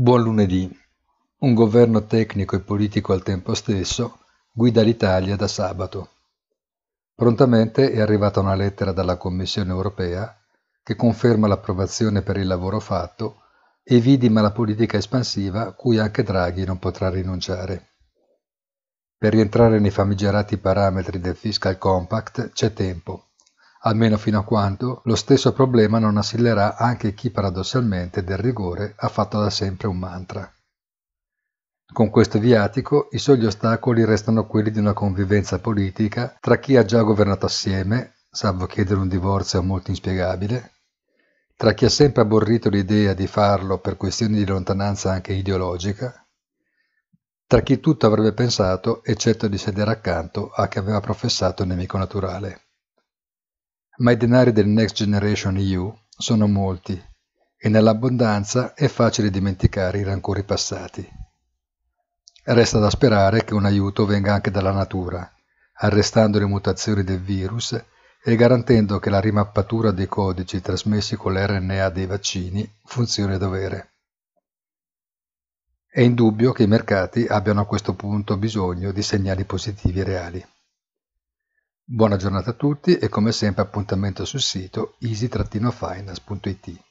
Buon lunedì. Un governo tecnico e politico al tempo stesso guida l'Italia da sabato. Prontamente è arrivata una lettera dalla Commissione europea che conferma l'approvazione per il lavoro fatto e vidima la politica espansiva cui anche Draghi non potrà rinunciare. Per rientrare nei famigerati parametri del Fiscal Compact c'è tempo almeno fino a quando lo stesso problema non assillerà anche chi paradossalmente del rigore ha fatto da sempre un mantra. Con questo viatico i soli ostacoli restano quelli di una convivenza politica tra chi ha già governato assieme, salvo chiedere un divorzio molto inspiegabile, tra chi ha sempre aborrito l'idea di farlo per questioni di lontananza anche ideologica, tra chi tutto avrebbe pensato eccetto di sedere accanto a chi aveva professato il nemico naturale. Ma i denari del Next Generation EU sono molti e nell'abbondanza è facile dimenticare i rancori passati. Resta da sperare che un aiuto venga anche dalla natura, arrestando le mutazioni del virus e garantendo che la rimappatura dei codici trasmessi con l'RNA dei vaccini funzioni a dovere. È indubbio che i mercati abbiano a questo punto bisogno di segnali positivi reali. Buona giornata a tutti e come sempre appuntamento sul sito easy-finance.it.